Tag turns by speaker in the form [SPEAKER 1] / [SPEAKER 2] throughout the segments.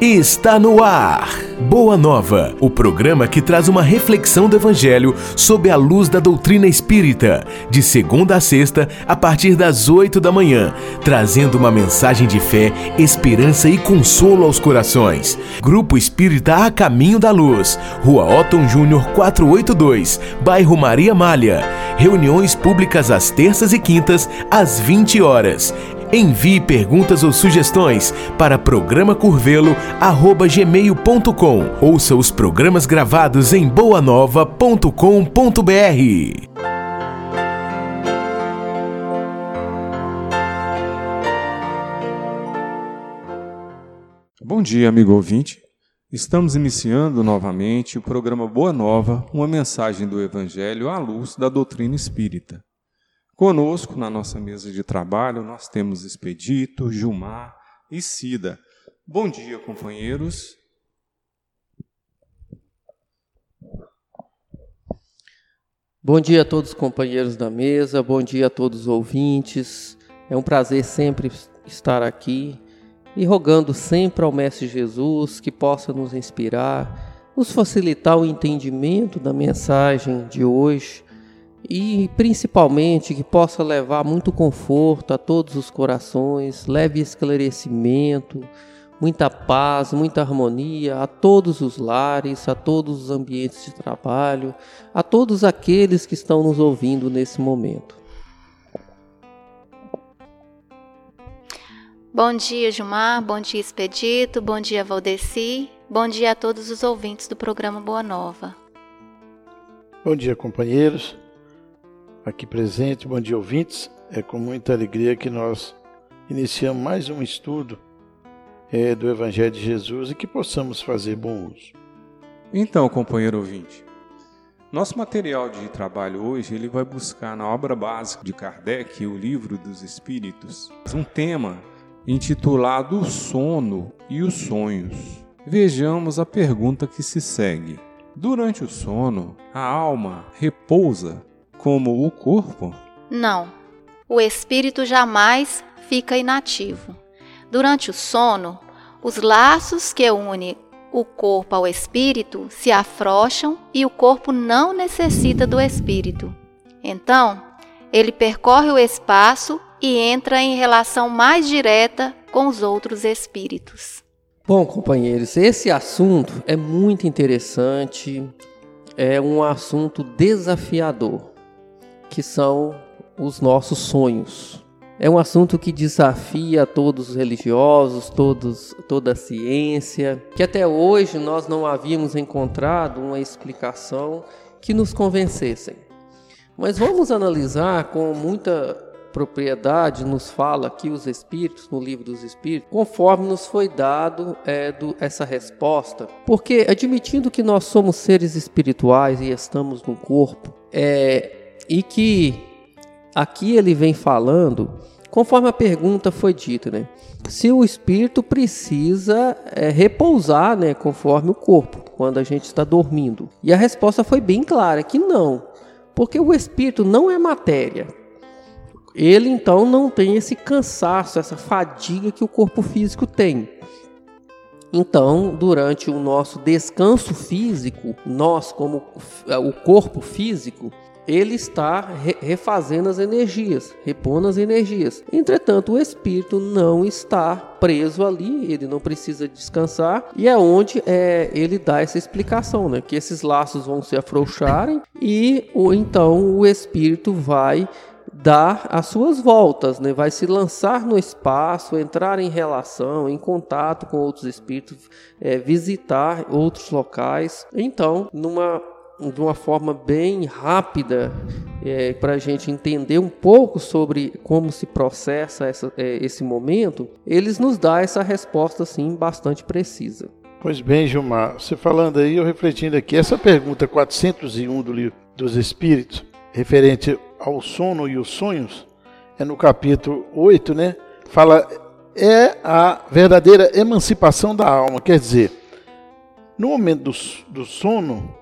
[SPEAKER 1] Está no ar. Boa Nova, o programa que traz uma reflexão do Evangelho sob a luz da doutrina espírita, de segunda a sexta, a partir das oito da manhã, trazendo uma mensagem de fé, esperança e consolo aos corações. Grupo Espírita a Caminho da Luz, Rua Otton Júnior 482, Bairro Maria Malha. Reuniões públicas às terças e quintas, às 20 horas. Envie perguntas ou sugestões para programaCurvelo@gmail.com. Ouça os programas gravados em boanova.com.br.
[SPEAKER 2] Bom dia, amigo ouvinte. Estamos iniciando novamente o programa Boa Nova, uma mensagem do Evangelho à luz da doutrina espírita. Conosco, na nossa mesa de trabalho, nós temos Expedito, Gilmar e Cida. Bom dia, companheiros.
[SPEAKER 3] Bom dia a todos os companheiros da mesa, bom dia a todos os ouvintes. É um prazer sempre estar aqui e rogando sempre ao Mestre Jesus que possa nos inspirar, nos facilitar o entendimento da mensagem de hoje e principalmente que possa levar muito conforto a todos os corações, leve esclarecimento, muita paz, muita harmonia a todos os lares, a todos os ambientes de trabalho, a todos aqueles que estão nos ouvindo nesse momento.
[SPEAKER 4] Bom dia, Gilmar. Bom dia, Expedito. Bom dia, Valdeci. Bom dia a todos os ouvintes do programa Boa Nova.
[SPEAKER 5] Bom dia, companheiros aqui presente, bom dia ouvintes. É com muita alegria que nós iniciamos mais um estudo é, do Evangelho de Jesus e que possamos fazer bom uso.
[SPEAKER 2] Então, companheiro ouvinte, nosso material de trabalho hoje ele vai buscar na obra básica de Kardec, o Livro dos Espíritos, um tema intitulado O Sono e os Sonhos. Vejamos a pergunta que se segue. Durante o sono, a alma repousa como o corpo?
[SPEAKER 4] Não. O espírito jamais fica inativo. Durante o sono, os laços que unem o corpo ao espírito se afrouxam e o corpo não necessita do espírito. Então, ele percorre o espaço e entra em relação mais direta com os outros espíritos.
[SPEAKER 3] Bom, companheiros, esse assunto é muito interessante, é um assunto desafiador que são os nossos sonhos. É um assunto que desafia todos os religiosos, todos, toda a ciência, que até hoje nós não havíamos encontrado uma explicação que nos convencessem. Mas vamos analisar com muita propriedade, nos fala aqui os Espíritos, no livro dos Espíritos, conforme nos foi dado é, do, essa resposta. Porque, admitindo que nós somos seres espirituais e estamos no corpo, é, e que aqui ele vem falando, conforme a pergunta foi dita, né? Se o espírito precisa é, repousar, né, conforme o corpo, quando a gente está dormindo. E a resposta foi bem clara que não, porque o espírito não é matéria. Ele então não tem esse cansaço, essa fadiga que o corpo físico tem. Então, durante o nosso descanso físico, nós, como o corpo físico, ele está refazendo as energias, repondo as energias. Entretanto, o espírito não está preso ali, ele não precisa descansar, e é onde é, ele dá essa explicação, né? Que esses laços vão se afrouxarem e ou então o espírito vai dar as suas voltas, né? vai se lançar no espaço, entrar em relação, em contato com outros espíritos, é, visitar outros locais. Então, numa de uma forma bem rápida é, para a gente entender um pouco sobre como se processa essa, é, esse momento, eles nos dá essa resposta assim bastante precisa.
[SPEAKER 5] Pois bem, Gilmar, você falando aí, eu refletindo aqui, essa pergunta 401 do livro dos Espíritos, referente ao sono e os sonhos, é no capítulo 8, né? Fala, é a verdadeira emancipação da alma, quer dizer, no momento do, do sono,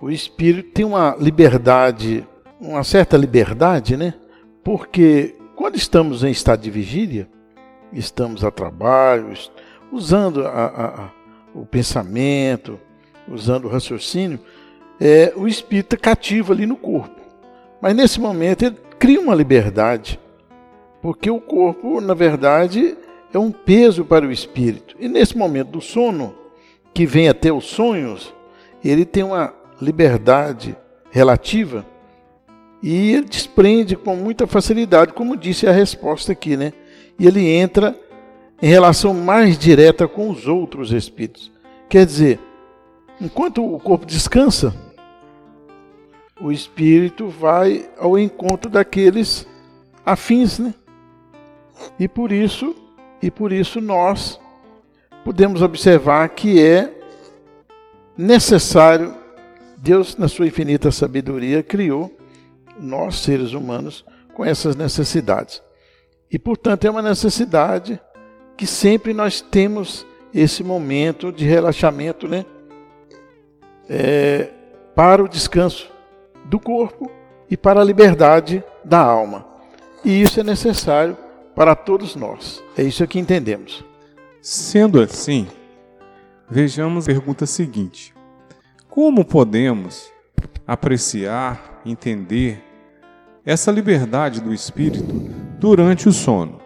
[SPEAKER 5] o espírito tem uma liberdade, uma certa liberdade, né? Porque quando estamos em estado de vigília, estamos a trabalho, usando a, a, a, o pensamento, usando o raciocínio, é, o espírito é cativo ali no corpo. Mas nesse momento ele cria uma liberdade, porque o corpo, na verdade, é um peso para o espírito. E nesse momento do sono, que vem até os sonhos, ele tem uma liberdade relativa e ele desprende com muita facilidade, como disse a resposta aqui, né? E ele entra em relação mais direta com os outros espíritos. Quer dizer, enquanto o corpo descansa, o espírito vai ao encontro daqueles afins, né? E por isso, e por isso nós podemos observar que é necessário Deus, na sua infinita sabedoria, criou nós, seres humanos, com essas necessidades. E, portanto, é uma necessidade que sempre nós temos esse momento de relaxamento, né? É, para o descanso do corpo e para a liberdade da alma. E isso é necessário para todos nós. É isso que entendemos.
[SPEAKER 2] Sendo assim, vejamos a pergunta seguinte: Como podemos apreciar, entender essa liberdade do espírito durante o sono?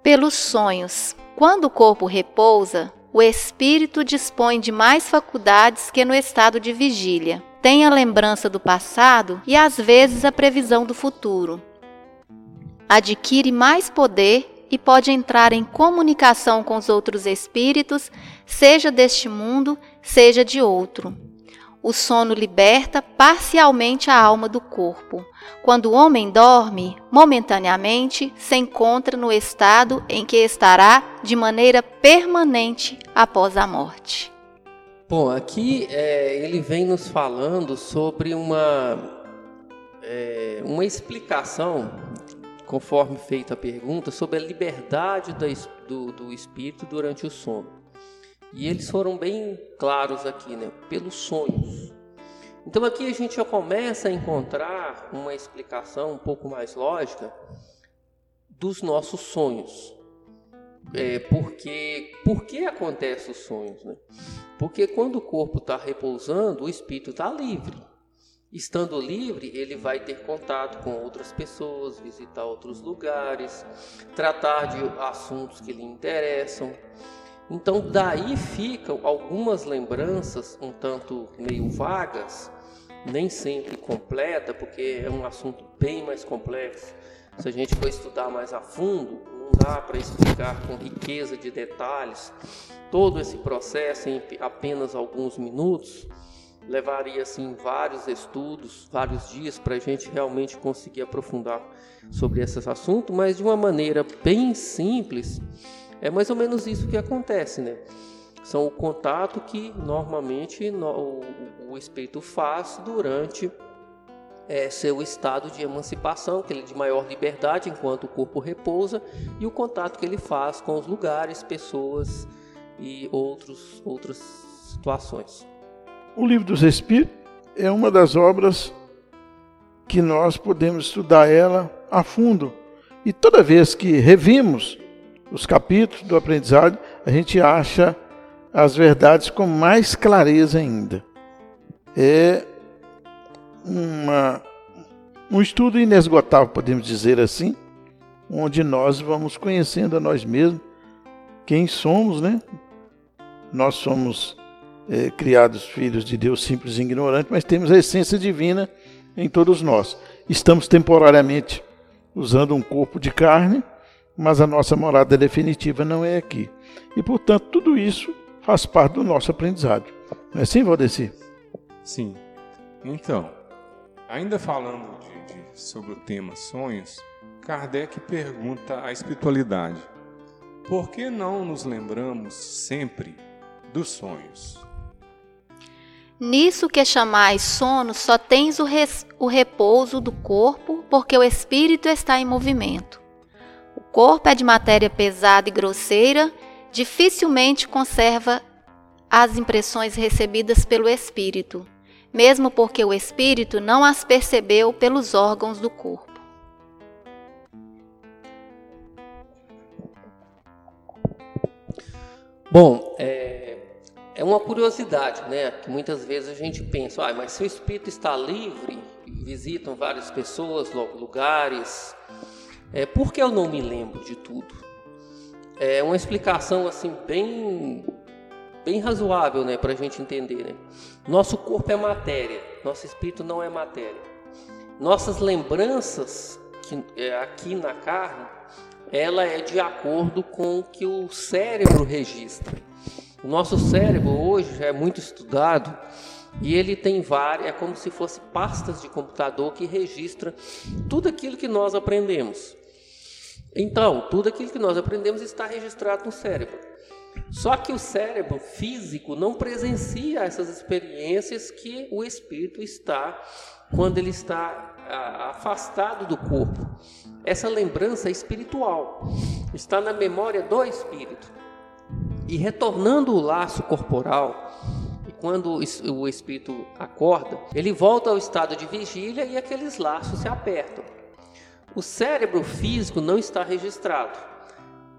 [SPEAKER 4] Pelos sonhos. Quando o corpo repousa, o espírito dispõe de mais faculdades que no estado de vigília. Tem a lembrança do passado e às vezes a previsão do futuro. Adquire mais poder e pode entrar em comunicação com os outros espíritos, seja deste mundo, seja de outro. O sono liberta parcialmente a alma do corpo. Quando o homem dorme, momentaneamente se encontra no estado em que estará de maneira permanente após a morte.
[SPEAKER 3] Bom, aqui é, ele vem nos falando sobre uma, é, uma explicação conforme feita a pergunta, sobre a liberdade do, do espírito durante o sono. E eles foram bem claros aqui, né? Pelos sonhos. Então aqui a gente já começa a encontrar uma explicação um pouco mais lógica dos nossos sonhos. É, porque por que acontecem os sonhos? Né? Porque quando o corpo está repousando, o espírito está livre. Estando livre, ele vai ter contato com outras pessoas, visitar outros lugares, tratar de assuntos que lhe interessam. Então, daí ficam algumas lembranças um tanto meio vagas, nem sempre completa, porque é um assunto bem mais complexo. Se a gente for estudar mais a fundo, não dá para explicar com riqueza de detalhes todo esse processo em apenas alguns minutos levaria assim vários estudos, vários dias para a gente realmente conseguir aprofundar sobre esses assuntos, mas de uma maneira bem simples, é mais ou menos isso que acontece, né? São o contato que normalmente no, o, o espírito faz durante é, seu estado de emancipação, que ele é de maior liberdade enquanto o corpo repousa, e o contato que ele faz com os lugares, pessoas e outros, outras situações.
[SPEAKER 5] O Livro dos Espíritos é uma das obras que nós podemos estudar ela a fundo. E toda vez que revimos os capítulos do aprendizado, a gente acha as verdades com mais clareza ainda. É uma, um estudo inesgotável, podemos dizer assim, onde nós vamos conhecendo a nós mesmos, quem somos, né? Nós somos é, criados filhos de Deus simples e ignorantes, mas temos a essência divina em todos nós. Estamos temporariamente usando um corpo de carne, mas a nossa morada definitiva não é aqui. E, portanto, tudo isso faz parte do nosso aprendizado. Não é assim, Valdeci?
[SPEAKER 2] Sim. Então, ainda falando de, de, sobre o tema sonhos, Kardec pergunta à espiritualidade: por que não nos lembramos sempre dos sonhos?
[SPEAKER 4] Nisso que chamais sono, só tens o, res, o repouso do corpo, porque o espírito está em movimento. Corpo é de matéria pesada e grosseira, dificilmente conserva as impressões recebidas pelo espírito, mesmo porque o espírito não as percebeu pelos órgãos do corpo.
[SPEAKER 3] Bom, é, é uma curiosidade, né? Que muitas vezes a gente pensa, ah, mas se o espírito está livre, visitam várias pessoas, lugares, é, por que eu não me lembro de tudo? É uma explicação assim bem bem razoável, né, para a gente entender. Né? Nosso corpo é matéria, nosso espírito não é matéria. Nossas lembranças que é aqui na carne, ela é de acordo com o que o cérebro registra. O nosso cérebro hoje é muito estudado e ele tem várias, é como se fosse pastas de computador que registra tudo aquilo que nós aprendemos. Então, tudo aquilo que nós aprendemos está registrado no cérebro. Só que o cérebro físico não presencia essas experiências que o espírito está quando ele está afastado do corpo. Essa lembrança é espiritual está na memória do espírito. E retornando o laço corporal, quando o espírito acorda, ele volta ao estado de vigília e aqueles laços se apertam. O cérebro físico não está registrado,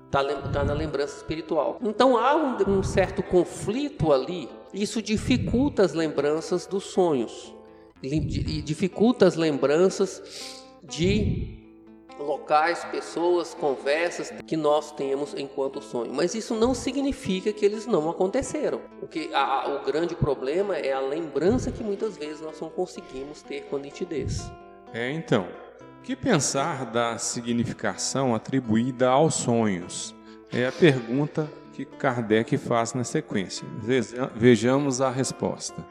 [SPEAKER 3] está tá na lembrança espiritual. Então há um, um certo conflito ali, isso dificulta as lembranças dos sonhos, dificulta as lembranças de locais, pessoas, conversas que nós temos enquanto sonho. Mas isso não significa que eles não aconteceram. Porque a, o grande problema é a lembrança que muitas vezes nós não conseguimos ter com nitidez.
[SPEAKER 2] É, então, que pensar da significação atribuída aos sonhos? É a pergunta que Kardec faz na sequência. Vejamos a resposta.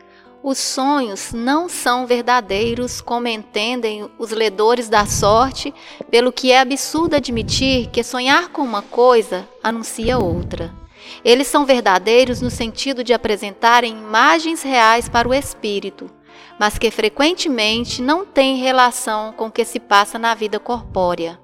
[SPEAKER 4] Os sonhos não são verdadeiros, como entendem os ledores da sorte, pelo que é absurdo admitir que sonhar com uma coisa anuncia outra. Eles são verdadeiros no sentido de apresentarem imagens reais para o espírito, mas que frequentemente não têm relação com o que se passa na vida corpórea.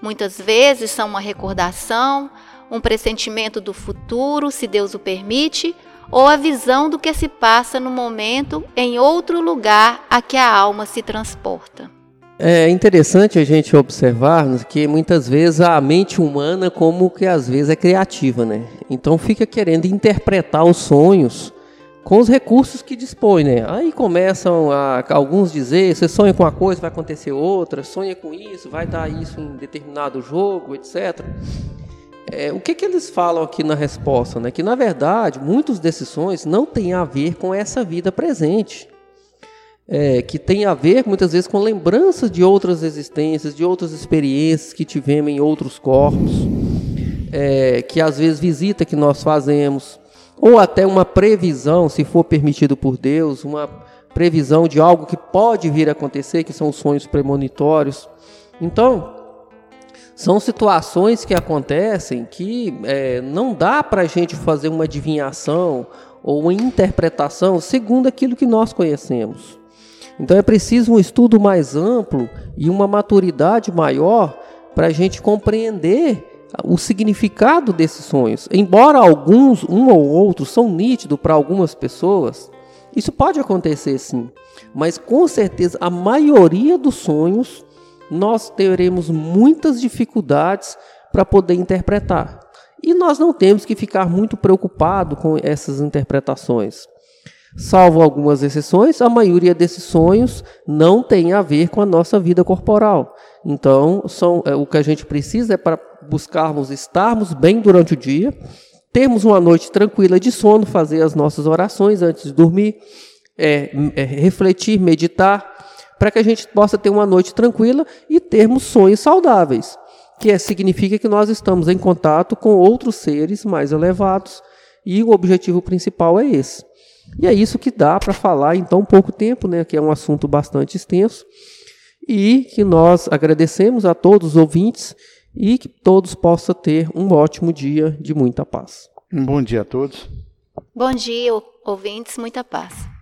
[SPEAKER 4] Muitas vezes são uma recordação, um pressentimento do futuro, se Deus o permite, ou a visão do que se passa no momento em outro lugar a que a alma se transporta.
[SPEAKER 3] É interessante a gente observar que muitas vezes a mente humana como que às vezes é criativa, né? Então fica querendo interpretar os sonhos com os recursos que dispõe, né? Aí começam a, alguns dizer, você sonha com uma coisa, vai acontecer outra, sonha com isso, vai dar isso em determinado jogo, etc. É, o que, que eles falam aqui na resposta? Né? Que na verdade muitos desses sonhos não têm a ver com essa vida presente. É, que tem a ver muitas vezes com lembranças de outras existências, de outras experiências que tivemos em outros corpos, é, que às vezes visita que nós fazemos ou até uma previsão, se for permitido por Deus, uma previsão de algo que pode vir a acontecer, que são os sonhos premonitórios. Então, são situações que acontecem que é, não dá para a gente fazer uma adivinhação ou uma interpretação segundo aquilo que nós conhecemos. Então é preciso um estudo mais amplo e uma maturidade maior para a gente compreender o significado desses sonhos. Embora alguns, um ou outro, são nítidos para algumas pessoas, isso pode acontecer sim. Mas com certeza a maioria dos sonhos nós teremos muitas dificuldades para poder interpretar. E nós não temos que ficar muito preocupados com essas interpretações. Salvo algumas exceções, a maioria desses sonhos não tem a ver com a nossa vida corporal. Então, são, é, o que a gente precisa é para buscarmos estarmos bem durante o dia, termos uma noite tranquila de sono, fazer as nossas orações antes de dormir, é, é, refletir, meditar, para que a gente possa ter uma noite tranquila e termos sonhos saudáveis, que é, significa que nós estamos em contato com outros seres mais elevados e o objetivo principal é esse. E é isso que dá para falar em tão pouco tempo, né, que é um assunto bastante extenso, e que nós agradecemos a todos os ouvintes e que todos possam ter um ótimo dia de muita paz.
[SPEAKER 5] Um bom dia a todos.
[SPEAKER 4] Bom dia, ouvintes, muita paz.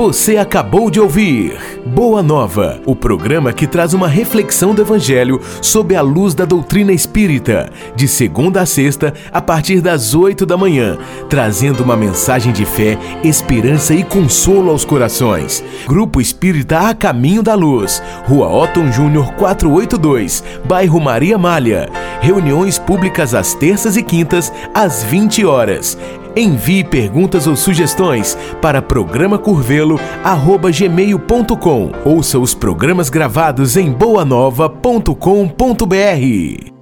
[SPEAKER 1] Você acabou de ouvir Boa Nova, o programa que traz uma reflexão do Evangelho sob a luz da doutrina espírita, de segunda a sexta, a partir das oito da manhã, trazendo uma mensagem de fé, esperança e consolo aos corações. Grupo Espírita A Caminho da Luz, Rua Otton Júnior 482, bairro Maria Malha. Reuniões públicas às terças e quintas, às 20 horas. Envie perguntas ou sugestões para programacurvelo@gmail.com. Ouça os programas gravados em boanova.com.br.